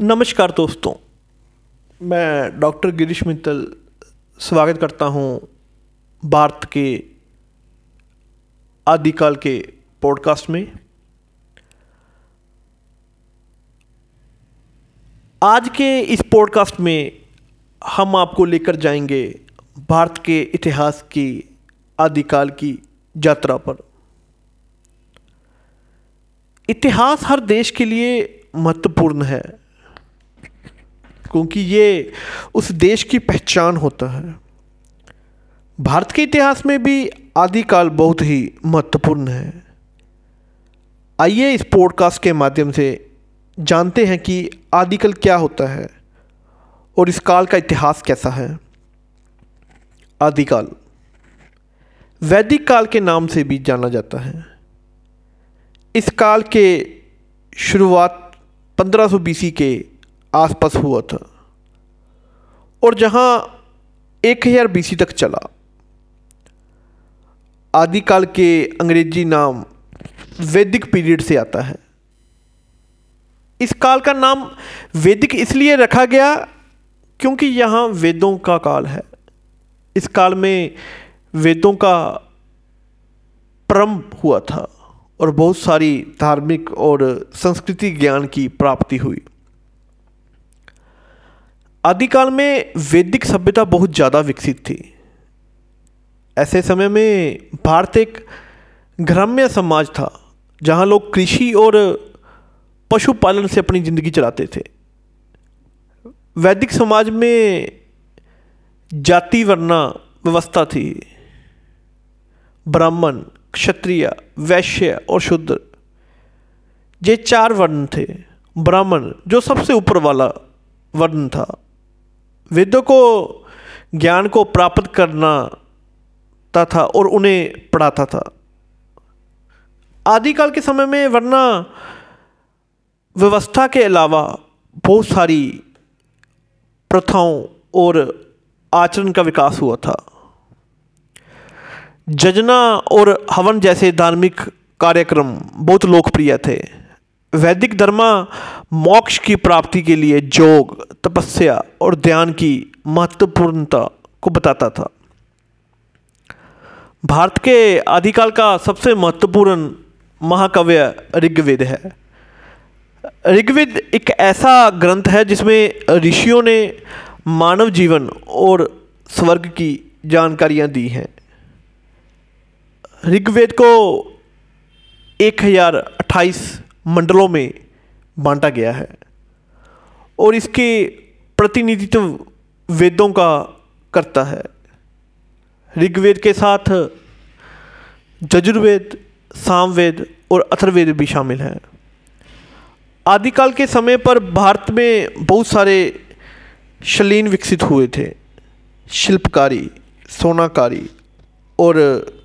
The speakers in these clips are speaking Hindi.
नमस्कार दोस्तों। मैं डॉक्टर गिरीश मित्तल स्वागत करता हूँ भारत के आदिकाल के पॉडकास्ट में। आज के इस पॉडकास्ट में हम आपको लेकर जाएँगे भारत के इतिहास की, आदिकाल की यात्रा पर। इतिहास हर देश के लिए महत्वपूर्ण है। क्योंकि ये उस देश की पहचान होता है। भारत के इतिहास में भी आदिकाल बहुत ही महत्वपूर्ण है। आइए इस पॉडकास्ट के माध्यम से जानते हैं कि आदिकाल क्या होता है और इस काल का इतिहास कैसा है। आदिकाल वैदिक काल के नाम से भी जाना जाता है। इस काल के शुरुआत 1500 बीसी के आसपास हुआ था। और जहाँ एक हज़ार बीसी तक चला। आदिकाल के अंग्रेज़ी नाम वैदिक पीरियड से आता है। इस काल का नाम वैदिक इसलिए रखा गया क्योंकि यहाँ वेदों का काल है। इस काल में वेदों का प्रारंभ हुआ था और बहुत सारी धार्मिक और संस्कृति ज्ञान की प्राप्ति हुई। आदिकाल में वैदिक सभ्यता बहुत ज़्यादा विकसित थी। ऐसे समय में भारत एक ग्राम्य समाज था, जहाँ लोग कृषि और पशुपालन से अपनी ज़िंदगी चलाते थे। वैदिक समाज में जाति वर्णा व्यवस्था थी। ब्राह्मण, क्षत्रिय, वैश्य और शूद्र, ये चार वर्ण थे। ब्राह्मण, जो सबसे ऊपर वाला वर्ण था। वेदों को, ज्ञान को प्राप्त करना ता था और उन्हें पढ़ाता था। आदिकाल के समय में वरना व्यवस्था के अलावा बहुत सारी प्रथाओं और आचरण का विकास हुआ था। जजना और हवन जैसे धार्मिक कार्यक्रम बहुत लोकप्रिय थे। वैदिक धर्मा मोक्ष की प्राप्ति के लिए योग, तपस्या और ध्यान की महत्वपूर्णता को बताता था। भारत के आदिकाल का सबसे महत्वपूर्ण महाकाव्य ऋग्वेद है। ऋग्वेद एक ऐसा ग्रंथ है जिसमें ऋषियों ने मानव जीवन और स्वर्ग की जानकारियाँ दी हैं। ऋग्वेद को एक हज़ार अट्ठाईस मंडलों में बांटा गया है। और इसके प्रतिनिधित्व वेदों का करता है। ऋग्वेद के साथ जजुर्वेद, सामवेद और अथर्वेद भी शामिल हैं। आदिकाल के समय पर भारत में बहुत सारे शलीन विकसित हुए थे। शिल्पकारी, सोनाकारी और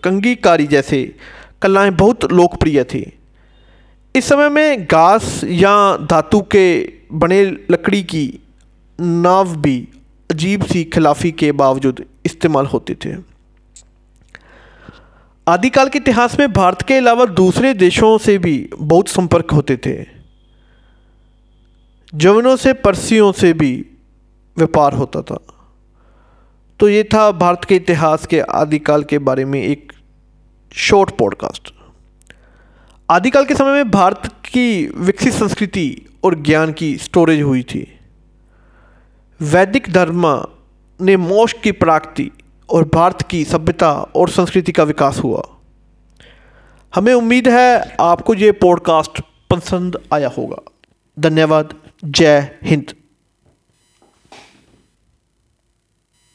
कंगीकारी जैसे कलाएँ बहुत लोकप्रिय थी। इस समय में घास या धातु के बने लकड़ी की नाव भी अजीब सी खिलाफी के बावजूद इस्तेमाल होते थे। आदिकाल के इतिहास में भारत के अलावा दूसरे देशों से भी बहुत संपर्क होते थे। जवनों से, परसियों से भी व्यापार होता था। तो ये था भारत के इतिहास के आदिकाल के बारे में एक शॉर्ट पॉडकास्ट। आदिकाल के समय में भारत की विकसित संस्कृति और ज्ञान की स्टोरेज हुई थी। वैदिक धर्म ने मोक्ष की प्राप्ति और भारत की सभ्यता और संस्कृति का विकास हुआ। हमें उम्मीद है आपको ये पॉडकास्ट पसंद आया होगा। धन्यवाद। जय हिंद।